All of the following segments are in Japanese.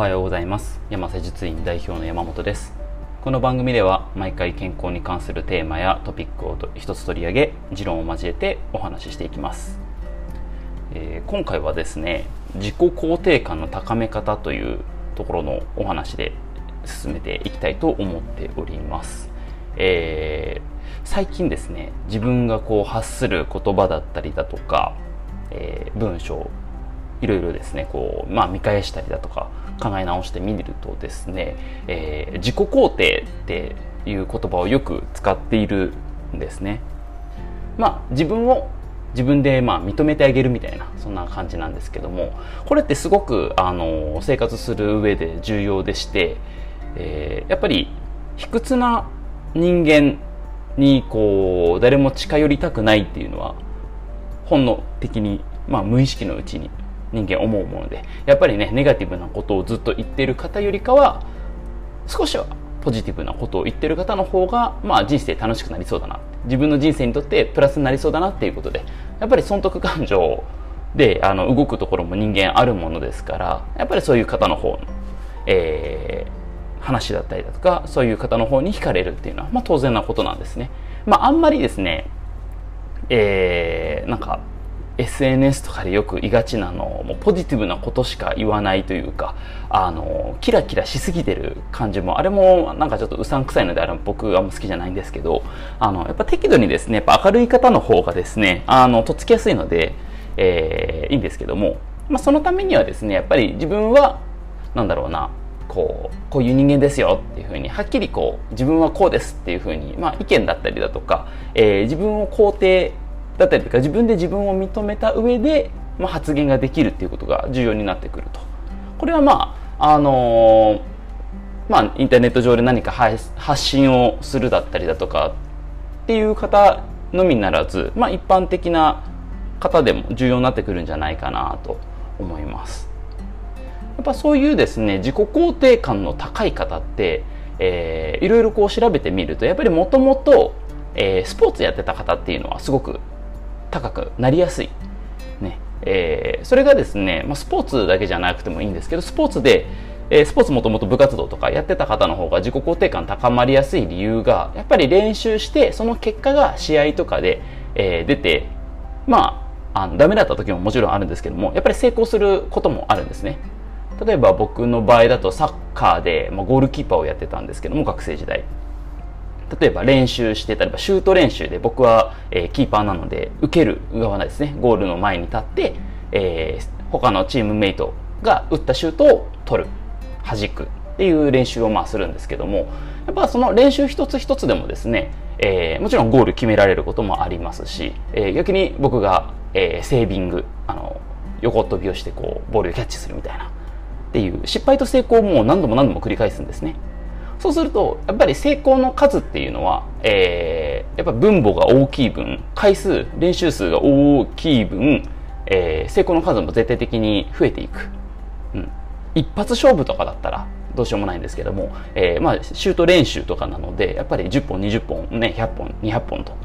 はようございます。山瀬術院代表の山本です。この番組では毎回健康に関するテーマやトピックを一つ取り上げ持論を交えてお話ししていきます、えー、今回はですね自己肯定感の高め方というところのお話で進めていきたいと思っております、えー、最近ですね自分がこう発する言葉だったりだとか、えー、文章いろいろですねこう、まあ、見返したりだとか考え直してみるとですね、えー、自己肯定っていう言葉をよく使っているんですね。まあ自分を自分でまあ認めてあげるみたいなそんな感じなんですけどもこれってすごくあの生活する上で重要でして、えー、やっぱり卑屈な人間にこう誰も近寄りたくないっていうのは本能的に、まあ、無意識のうちに人間思うものでやっぱりねネガティブなことをずっと言っている方よりかは少しはポジティブなことを言ってる方の方が、まあ、人生楽しくなりそうだな自分の人生にとってプラスになりそうだなっていうことでやっぱり損得感情であの動くところも人間あるものですからやっぱりそういう方の方の、えー、話だったりだとかそういう方の方に惹かれるっていうのは、まあ、当然なことなんですね。まあ、あんまりですね、えー、なんか SNS とかでよく言いがちなのもうポジティブなことしか言わないというかあのキラキラしすぎてる感じもあれもなんかちょっとうさんくさいのであれ僕あんま好きじゃないんですけどあのやっぱ適度にですねやっぱ明るい方の方がですねあのとっつきやすいので、えー、いいんですけども、まあ、そのためにはですねやっぱり自分はなんだろうなこうこういう人間ですよっていうふうにはっきりこう自分はこうですっていうふうに、まあ、意見だったりだとか、えー、自分を肯定だったりとか自分で自分を認めた上で、まあ、発言ができるっていうことが重要になってくると。これはまああのー、まあ、インターネット上で何か発信をするだったりだとかっていう方のみならず、まあ、一般的な方でも重要になってくるんじゃないかなと思います。やっぱそういうですね自己肯定感の高い方って、えー、いろいろこう調べてみるとやっぱりもともとスポーツやってた方っていうのはすごく高くなりやすい、ね。えー、それがですね、まあ、スポーツだけじゃなくてもいいんですけどスポーツで、えー、スポーツもともと部活動とかやってた方の方が自己肯定感高まりやすい理由がやっぱり練習してその結果が試合とかで、えー、出てまああのダメだった時ももちろんあるんですけどもやっぱり成功することもあるんですね。例えば僕の場合だとサッカーで、まあ、ゴールキーパーをやってたんですけども学生時代。例えば練習してたりシュート練習で僕は、えー、キーパーなので受ける側ですね。ゴールの前に立って、えー、他のチームメイトが打ったシュートを取る。弾くっていう練習をまあするんですけどもやっぱその練習一つ一つでもですね、えー、もちろんゴール決められることもありますし、えー、逆に僕が、えー、セービングあの横跳びをしてこうボールをキャッチするみたいな。っていう失敗と成功をも何度も何度も繰り返すんですね。そうするとやっぱり成功の数っていうのは、えー、やっぱ分母が大きい分回数練習数が大きい分、えー、成功の数も絶対的に増えていく、うん、一発勝負とかだったらどうしようもないんですけども、えー、まあシュート練習とかなのでやっぱり10本20本ね100本200本と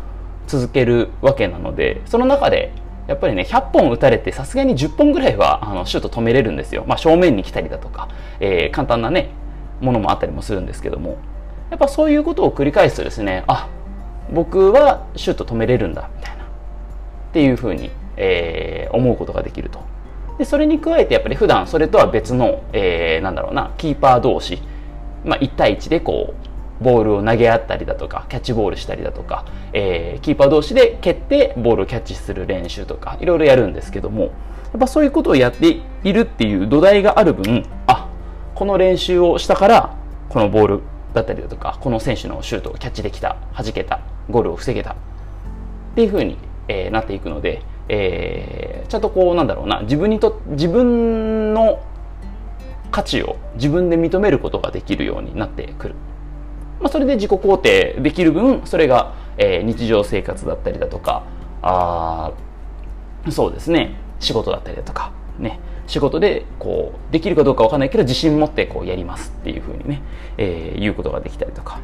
続けるわけなのでその中でやっぱりね100本打たれてさすがに10本ぐらいはあのシュート止めれるんですよ、まあ、正面に来たりだとか、えー、簡単なねものもあったりもするんですけどもやっぱそういうことを繰り返すとですねあ僕はシュート止めれるんだみたいなっていうふうに、えー、思うことができると。でそれに加えてやっぱり普段それとは別の、えー、なんだろうなキーパー同士、まあ、1対1でこうボールを投げ合ったりだとかキャッチボールしたりだとか、えー、キーパー同士で蹴ってボールをキャッチする練習とかいろいろやるんですけどもやっぱそういうことをやっているっていう土台がある分この練習をしたからこのボールだったりだとかこの選手のシュートをキャッチできた弾けたゴールを防げたっていうふうに、えー、なっていくので、えー、ちゃんとこうなんだろうな自分にと自分の価値を自分で認めることができるようになってくる、まあ、それで自己肯定できる分それが、えー、日常生活だったりだとかあそうですね仕事だったりだとかね仕事でこうできるかどうかわかんないけど自信持ってこうやりますっていうふうにね、えー、言うことができたりとか、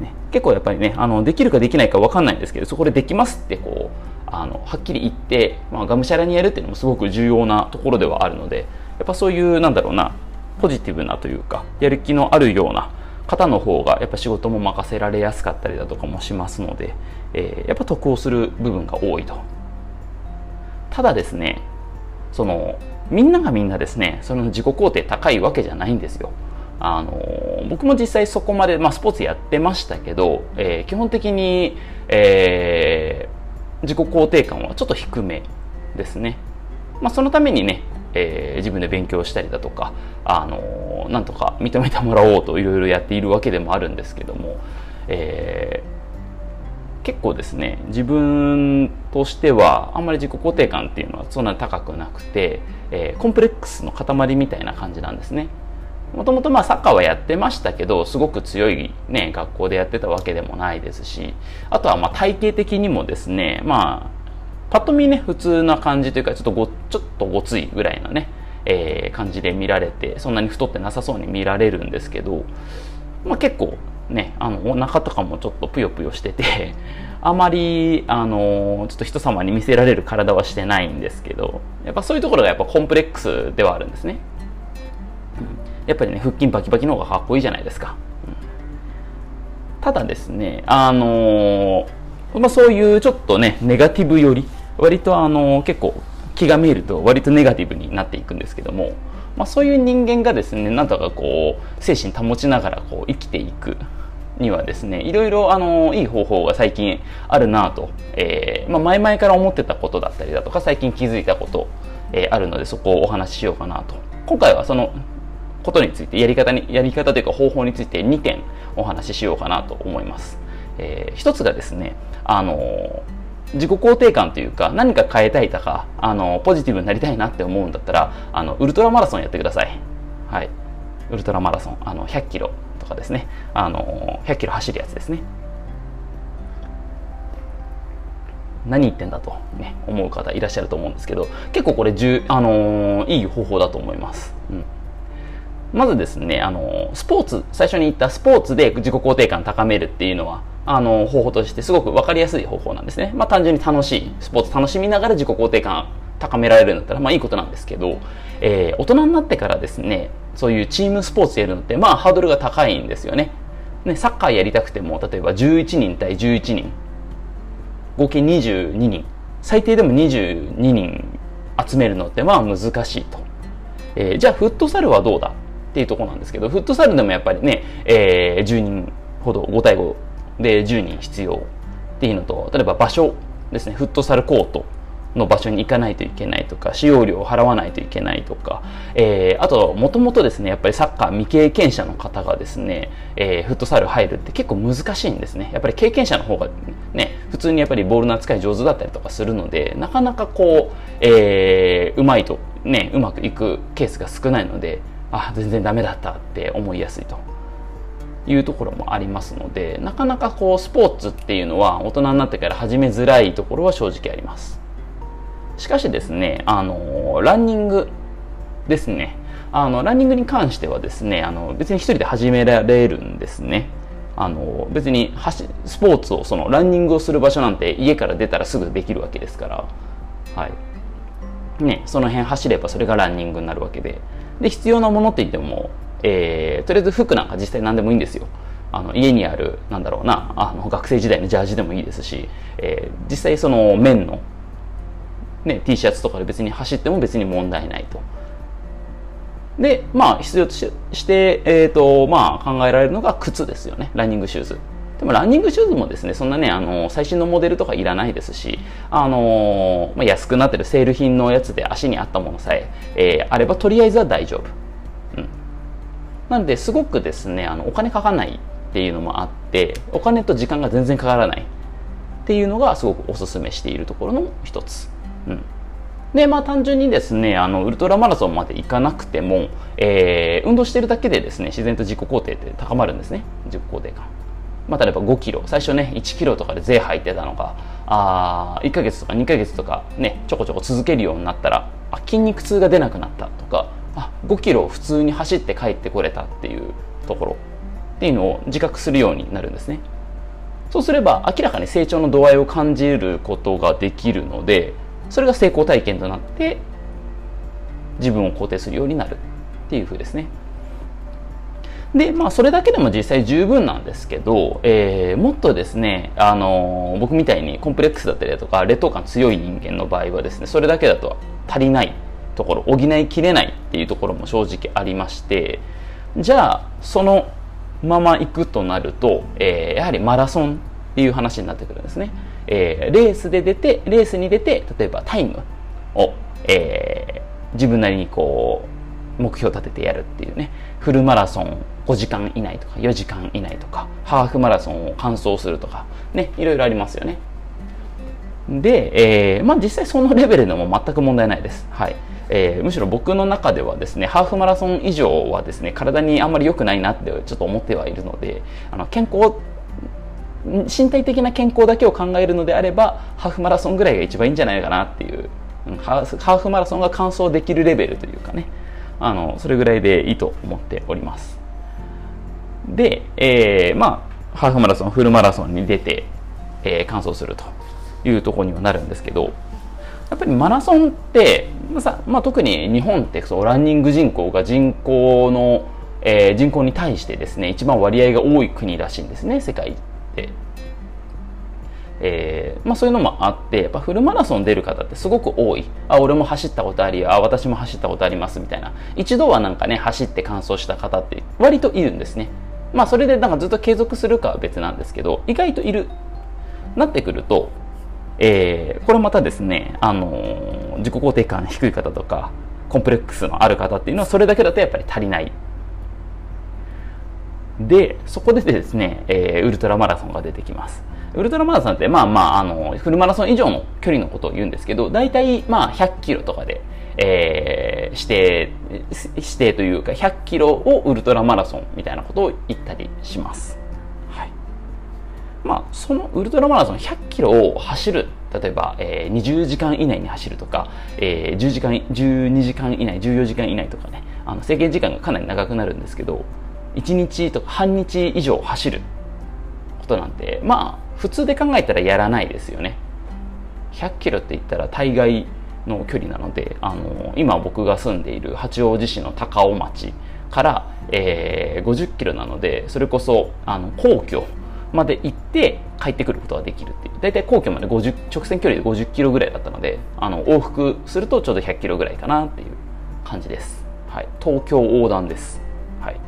ね、結構やっぱりねあのできるかできないかわかんないんですけどそこでできますってこうあのはっきり言って、まあ、がむしゃらにやるっていうのもすごく重要なところではあるのでやっぱそういうなんだろうなポジティブなというかやる気のあるような方の方がやっぱ仕事も任せられやすかったりだとかもしますので、えー、やっぱ得をする部分が多いと。ただですねそのみんながみんなですねその自己肯定高いわけじゃないんですよ。あの僕も実際そこまで、まあ、スポーツやってましたけど、えー、基本的に、えー、自己肯定感はちょっと低めですね、まあ、そのためにねえー、自分で勉強したりだとか、あの、なんとか認めてもらおうといろいろやっているわけでもあるんですけども、えー、結構ですね自分としてはあんまり自己肯定感っていうのはそんなに高くなくて、えー、コンプレックスの塊みたいな感じなんですね。もともとまあサッカーはやってましたけどすごく強い、ね、学校でやってたわけでもないですしあとはまあ体型的にもですねまあパッと見ね、普通な感じというか、ちょっとご、ちょっとごついぐらいなね、えー、感じで見られて、そんなに太ってなさそうに見られるんですけど、まあ結構ね、あの、お腹とかもちょっとぷよぷよしてて、あまり、あの、ちょっと人様に見せられる体はしてないんですけど、やっぱそういうところがやっぱコンプレックスではあるんですね。やっぱりね、腹筋バキバキの方がかっこいいじゃないですか。うん、ただですね、あのまあ、そういうちょっとね、ネガティブ寄り、割とあの結構気が見えると割とネガティブになっていくんですけども、まあ、そういう人間がですねなんとかこう精神保ちながらこう生きていくにはですねいろいろあのいい方法が最近あるなと、えーまあ、前々から思ってたことだったりだとか最近気づいたこと、えー、あるのでそこをお話ししようかなと。今回はそのことについてやり方にやり方というか方法について2点お話ししようかなと思います、えー、一つがですねあの自己肯定感というか何か変えたいとかあのポジティブになりたいなって思うんだったらあのウルトラマラソンやってください。はい。ウルトラマラソン。あの100キロ。かですね。あの100キロ走るやつですね。何言ってんだと、ね、思う方いらっしゃると思うんですけど結構これ、あのー、いい方法だと思います、うん、まずですね、あのー、スポーツ最初に言ったスポーツで自己肯定感高めるっていうのはあの方法としてすごく分かりやすい方法なんですね。まあ、単純に楽しいスポーツ楽しみながら自己肯定感高められるんだったらまあいいことなんですけど、え、大人になってからですねそういうチームスポーツやるのってまあハードルが高いんですよね。ねサッカーやりたくても例えば11人対11人合計22人最低でも22人集めるのってまあ難しいと。えー、じゃあフットサルはどうだっていうとこなんですけどフットサルでもやっぱりね、えー、10人ほど5対5で10人必要っていうのと例えば場所ですねフットサルコートの場所に行かないといけないとか使用料を払わないといけないとか、えー、あともともとですねやっぱりサッカー未経験者の方がですね、えー、フットサル入るって結構難しいんですね。やっぱり経験者の方がね普通にやっぱりボールの扱い上手だったりとかするのでなかなかこう、えー、うまいとねうまくいくケースが少ないのであ全然ダメだったって思いやすいと。いうところもありますのでなかなかこうスポーツっていうのは大人になってから始めづらいところは正直あります。しかしですねあのランニングですね。あのランニングに関してはですねあの別に一人で始められるんですね。あの別にスポーツをそのランニングをする場所なんて家から出たらすぐできるわけですから。はい。ねその辺走ればそれがランニングになるわけで。で必要なものって言ってもえー、とりあえず服なんか実際何でもいいんですよ。あの家にあるなんだろうなあの学生時代のジャージでもいいですし、えー、実際その綿の、ね、T シャツとかで別に走っても別に問題ないと。でまあ必要として、えーとまあ、考えられるのが靴ですよねランニングシューズ。でもランニングシューズもですねそんなねあの最新のモデルとかいらないですし、あのまあ、安くなってるセール品のやつで足に合ったものさええー、あればとりあえずは大丈夫。うんなのですごくですねあのお金かかないっていうのもあってお金と時間が全然かからないっていうのがすごくおすすめしているところの一つ。うん。でまあ単純にですねあのウルトラマラソンまで行かなくても、えー、運動してるだけでですね自然と自己肯定って高まるんですね。自己肯定感。まあ、例えば5キロ。最初ね1キロとかで税入ってたのがあ1ヶ月とか2ヶ月とかねちょこちょこ続けるようになったらあ筋肉痛が出なくなったとかあ5キロ普通に走って帰ってこれたっていうところ。っていうのを自覚するようになるんですね。そうすれば明らかに成長の度合いを感じることができるのでそれが成功体験となって自分を肯定するようになるっていうふうですねで、まあ、それだけでも実際十分なんですけど、えー、もっとですね、あのー、僕みたいにコンプレックスだったりだとか、劣等感強い人間の場合はですね、それだけだと足りないところ、補いきれないっていうところも正直ありまして、じゃあ、そのまま行くとなると、えー、やはりマラソンっていう話になってくるんですね。えー、レースで出て、レースに出て、例えばタイムを、えー、自分なりにこう、目標立ててやるっていうね、フルマラソン5時間以内とか4時間以内とか、ハーフマラソンを完走するとか、ね、いろいろありますよね。で、えー、まあ実際そのレベルでも全く問題ないです。はい。えー、むしろ僕の中ではですねハーフマラソン以上はですね体にあんまり良くないなってちょっと思ってはいるのであの健康身体的な健康だけを考えるのであればハーフマラソンぐらいが一番いいんじゃないかなっていう、うん、ハーフマラソンが完走できるレベルというかね。あのそれぐらいでいいと思っております。で、えー、まあハーフマラソンフルマラソンに出て、えー、完走するというところにはなるんですけどやっぱりマラソンって、まあさまあ、特に日本ってそうランニング人口が人口の、えー、人口に対してですね一番割合が多い国らしいんですね世界。えーまあ、そういうのもあってやっぱフルマラソン出る方ってすごく多い。あ俺も走ったことありあ私も走ったことありますみたいな。一度はなんかね走って完走した方って割といるんですね。まあそれでなんかずっと継続するかは別なんですけど意外といる。なってくるとえー、これまたですね、あのー、自己肯定感低い方とか、コンプレックスのある方っていうのはそれだけだとやっぱり足りない。で、そこでですね、えー、ウルトラマラソンが出てきます。ウルトラマラソンって、まあまあ、あの、フルマラソン以上の距離のことを言うんですけど、大体、まあ、100キロとかで、えー、指定、指定というか、100キロをウルトラマラソンみたいなことを言ったりします。まあ、そのウルトラマラソン100キロを走る例えば、えー、20時間以内に走るとか、えー、10時間12時間以内14時間以内とかねあの制限時間がかなり長くなるんですけど1日とか半日以上走ることなんてまあ普通で考えたらやらないですよね。100キロって言ったら大概の距離なのであの今僕が住んでいる八王子市の高尾町から、えー、50キロなのでそれこそあの皇居まで行って帰ってくることができるっていう。大体皇居まで50直線距離で50キロぐらいだったのであの往復するとちょうど100キロぐらいかなっていう感じです、はい、東京横断です、はい、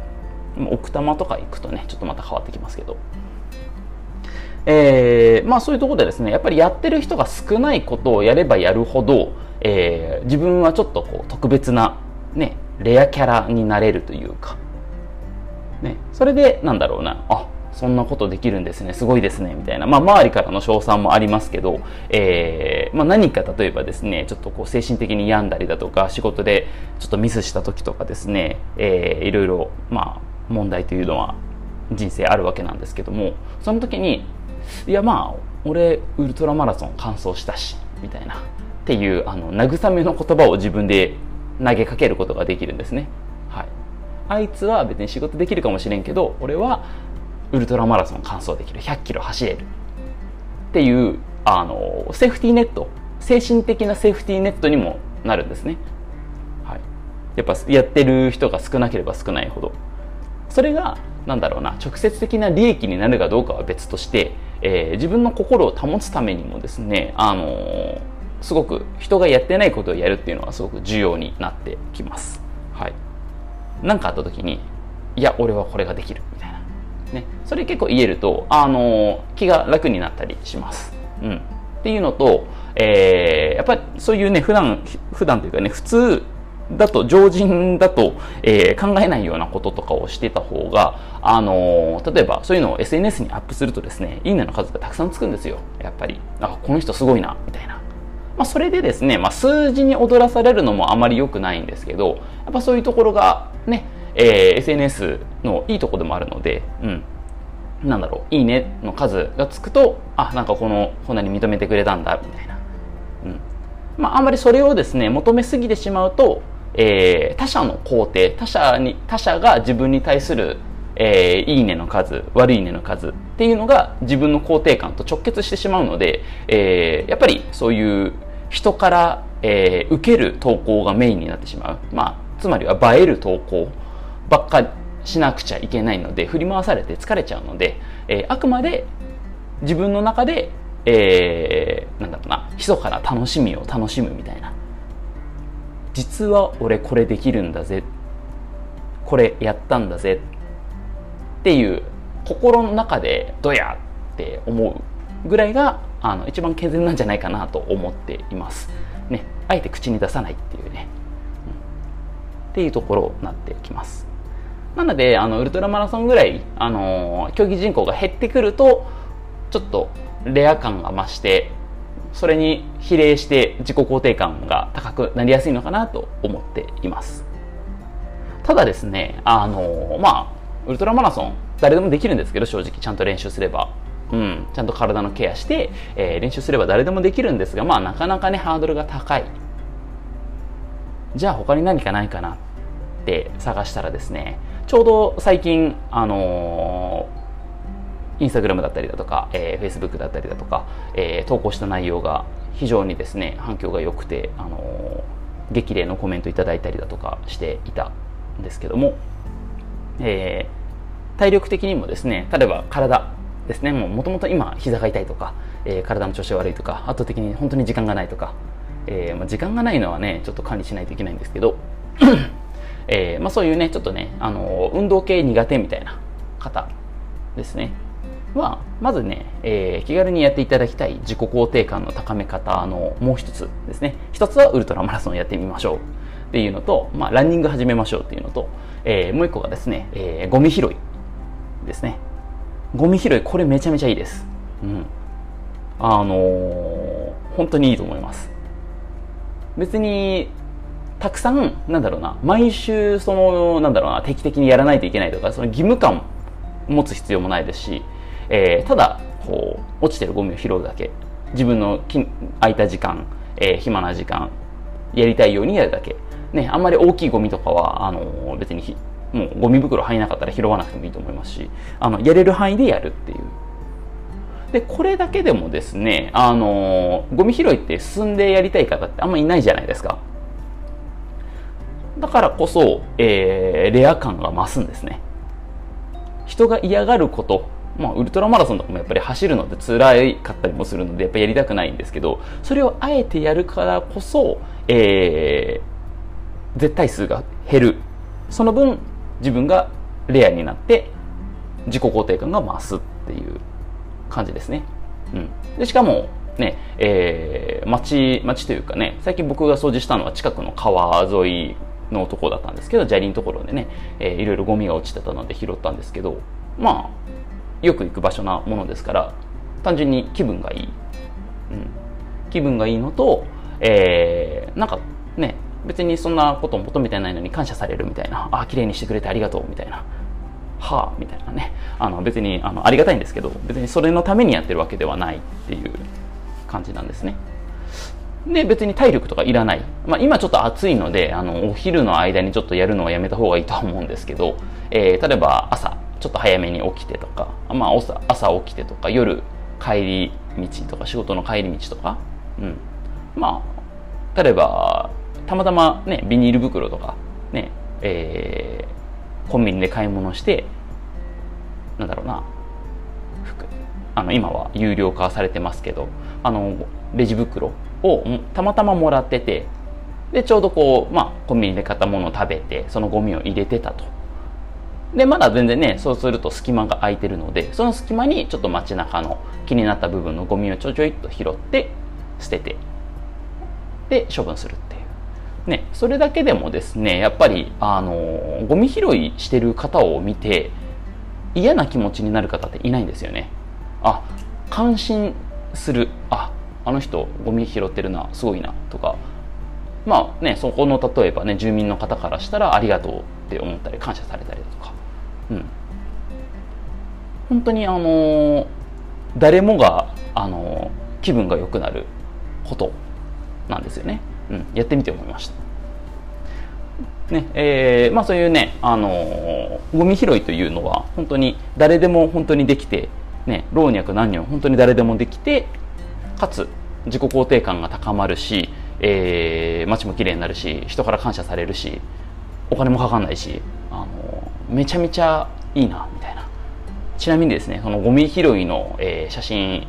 奥多摩とか行くとねちょっとまた変わってきますけど。えー、まあそういうところでですねやっぱりやってる人が少ないことをやればやるほど、えー、自分はちょっとこう特別なねレアキャラになれるというかねそれでなんだろうなあそんなことできるんですね、すごいですね、みたいな。まあ、周りからの称賛もありますけど、えー、まあ、何か例えばですね、ちょっとこう精神的に病んだりだとか、仕事でちょっとミスした時とかですね、えー、いろいろ、まあ、問題というのは人生あるわけなんですけども、その時に、いやまあ、俺、ウルトラマラソン完走したし、みたいな、っていう、あの、慰めの言葉を自分で投げかけることができるんですね。はい。あいつは別に仕事できるかもしれんけど、俺はウルトラマラソン完走できる。100キロ走れる。っていうあのセーフティーネット。精神的なセーフティーネットにもなるんですね、はい、やっぱやってる人が少なければ少ないほど。それがなんだろうな直接的な利益になるかどうかは別として、えー、自分の心を保つためにもですねあのすごく人がやってないことをやるっていうのはすごく重要になってきます。はい。何かあった時に、いや、俺はこれができる。みたいな。ね、それ結構言えると、あの気が楽になったりします。うん、っていうのと、えー、やっぱりそういうね普段普段というかね普通だと常人だと、えー、考えないようなこととかをしてた方が、あのー、例えばそういうのを SNS にアップするとですねいいねの数がたくさんつくんですよやっぱりあこの人すごいなみたいな。まあ、それでですね、まあ、数字に踊らされるのもあまり良くないんですけどやっぱそういうところがねえー、SNS のいいとこでもあるので、うん、なんだろう、いいねの数がつくと、あ、なんかこの、こんなに認めてくれたんだ、みたいな。うん。まあ、あんまりそれをですね、求めすぎてしまうと、えー、他者の肯定、他者に、他者が自分に対する、えー、いいねの数、悪いねの数っていうのが自分の肯定感と直結してしまうので、えー、やっぱりそういう人から、えー、受ける投稿がメインになってしまう。まあ、つまりは映える投稿ばっかしなくちゃいけないので振り回されて疲れちゃうので、えー、あくまで自分の中で、えー、なんだろうな密かな楽しみを楽しむみたいな実は俺これできるんだぜ。これやったんだぜ。っていう心の中でどやって思うぐらいがあの一番健全なんじゃないかなと思っています。ね、あえて口に出さないっていうね、うん、っていうところになってきます。なのであのウルトラマラソンぐらい、あの競技人口が減ってくるとちょっとレア感が増してそれに比例して自己肯定感が高くなりやすいのかなと思っていますただですねあのまあウルトラマラソン誰でもできるんですけど正直ちゃんと練習すればうん、ちゃんと体のケアして、えー、練習すれば誰でもできるんですが、まあなかなかね、ハードルが高い。じゃあ他に何かないかなって探したらですね、ちょうど最近、あのー、インスタグラムだったりだとか、えー、フェイスブックだったりだとか、えー、投稿した内容が非常にですね、反響が良くて、あのー、激励のコメントいただいたりだとかしていたんですけども、えー、体力的にもですね、例えば体ですね、もともと今膝が痛いとか、えー、体の調子が悪いとか、圧倒的に本当に時間がないとか、えーまあ、時間がないのはね、ちょっと管理しないといけないんですけど、えーまあ、そういうねちょっとねあの運動系苦手みたいな方ですね。はまずね、えー、気軽にやっていただきたい自己肯定感の高め方のもう一つですね。一つはウルトラマラソンやってみましょうっていうのと、まあ、ランニング始めましょうっていうのと、えー、もう一個がですね、えー、ゴミ拾いですね。ゴミ拾いこれめちゃめちゃいいです。うん。あのー、本当にいいと思います。別にたくさんなんだろうな毎週そのなんだろうな定期的にやらないといけないとかその義務感持つ必要もないですし、えー、ただこう落ちてるゴミを拾うだけ。自分の空いた時間、えー、暇な時間やりたいようにやるだけ、ね、あんまり大きいゴミとかはあの別にもうゴミ袋入らなかったら拾わなくてもいいと思いますしあのやれる範囲でやるっていう。でこれだけでもですねあのゴミ拾いって進んでやりたい方ってあんまりいないじゃないですか。だからこそ、えー、レア感が増すんですね。人が嫌がること、まあ、ウルトラマラソンとかもやっぱり走るので辛いかったりもするので、やっぱりやりたくないんですけど、それをあえてやるからこそ、えー、絶対数が減る。その分、自分がレアになって、自己肯定感が増すっていう感じですね。うん。で、しかも、ね、えー、町、町というかね、最近僕が掃除したのは近くの川沿いのところだったんですけど砂利のところでね、えー、いろいろゴミが落ちてたので拾ったんですけどまあよく行く場所なものですから単純に気分がいい、うん、気分がいいのと、えー、なんかね別にそんなことを求めてないのに感謝されるみたいなあ綺麗にしてくれてありがとうみたいなはあみたいなねあの別にあのありがたいんですけど別にそれのためにやってるわけではないっていう感じなんですね。で、別に体力とかいらない。まあ、今ちょっと暑いので、あの、お昼の間にちょっとやるのはやめた方がいいと思うんですけど、えー、例えば朝、ちょっと早めに起きてとか、まあ、朝朝起きてとか、夜帰り道とか、仕事の帰り道とか、うん。まあ、例えば、たまたまね、ビニール袋とか、ね、えー、コンビニで買い物して、なんだろうな、あの、今は有料化されてますけど、あの、レジ袋をたまたまもらっててでちょうどこう、まあ、コンビニで買ったものを食べてそのゴミを入れてたとでまだ全然ねそうすると隙間が空いてるのでその隙間にちょっと街中の気になった部分のゴミをちょちょいっと拾って捨ててで処分するっていう。ねそれだけでもですねやっぱりあのゴミ拾いしてる方を見て嫌な気持ちになる方っていないんですよね。あ感心する。ああの人ゴミ拾ってるなすごいなとか。まあねそこの例えばね住民の方からしたらありがとうって思ったり感謝されたりとか。うん。本当にあの誰もがあの気分が良くなることなんですよね、うん、やってみて思いました。ねえーまあ、そういうね、あのー、ゴミ拾いというのは本当に誰でも本当にできて、ね、老若男女本当に誰でもできてかつ自己肯定感が高まるし、えー、街も綺麗になるし人から感謝されるしお金もかかんないしあのめちゃめちゃいいなみたいな。ちなみにですねそのゴミ拾いの、えー、写真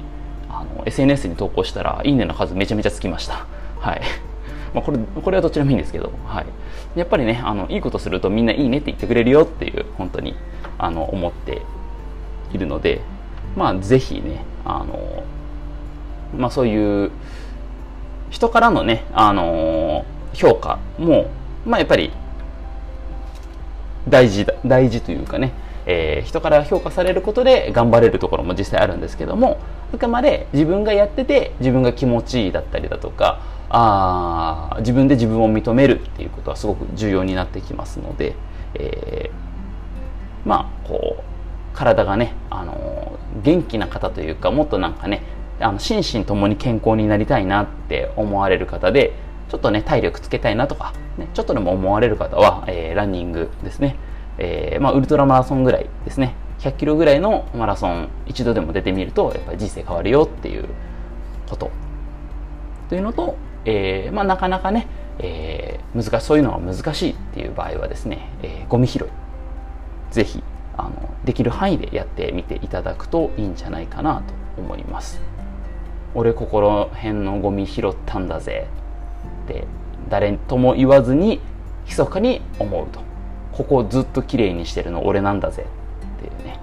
あの SNS に投稿したらいいねの数めちゃめちゃつきました。はい。まあこれこれはどちらもいいんですけど、はい、やっぱりねあのいいことするとみんないいねって言ってくれるよっていう本当にあの思っているのでまあぜひねあのまあそういう人からのねあの評価もまあやっぱり大事だ大事というかね、えー、人から評価されることで頑張れるところも実際あるんですけどもあくまで自分がやってて自分が気持ちいいだったりだとかあ自分で自分を認めるっていうことはすごく重要になってきますので、えー、まあこう体がね、あの元気な方というかもっとなんかねあの心身ともに健康になりたいなって思われる方でちょっとね体力つけたいなとか、ね、ちょっとでも思われる方は、えー、ランニングですね、えー、まあ、ウルトラマラソンぐらいですね。100キロぐらいのマラソン一度でも出てみるとやっぱり人生変わるよっていうこと。というのと、えー、まあ、なかなかね、え難しそういうのが難しいっていう場合はですね、えゴミ拾い。ぜひあのできる範囲でやってみていただくといいんじゃないかなと思います。俺ここら辺のゴミ拾ったんだぜ。って誰とも言わずに密かに思うと。ここをずっときれいにしてるの俺なんだぜっていうね。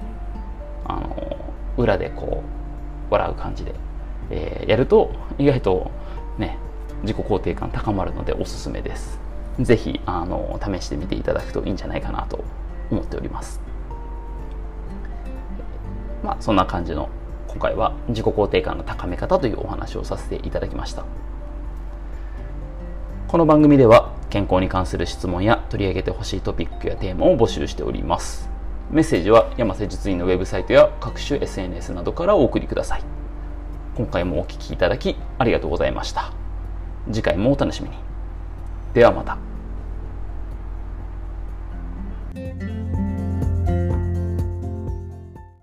あの裏でこう笑う感じで、えー、やると意外とね自己肯定感高まるのでおすすめです。是非試してみていただくといいんじゃないかなと思っております。まあそんな感じの今回は自己肯定感の高め方というお話をさせていただきました。この番組では健康に関する質問や取り上げてほしいトピックやテーマを募集しております。メッセージは山瀬術院のウェブサイトや各種 SNS などからお送りください。今回もお聴きいただきありがとうございました。次回もお楽しみに。ではまた。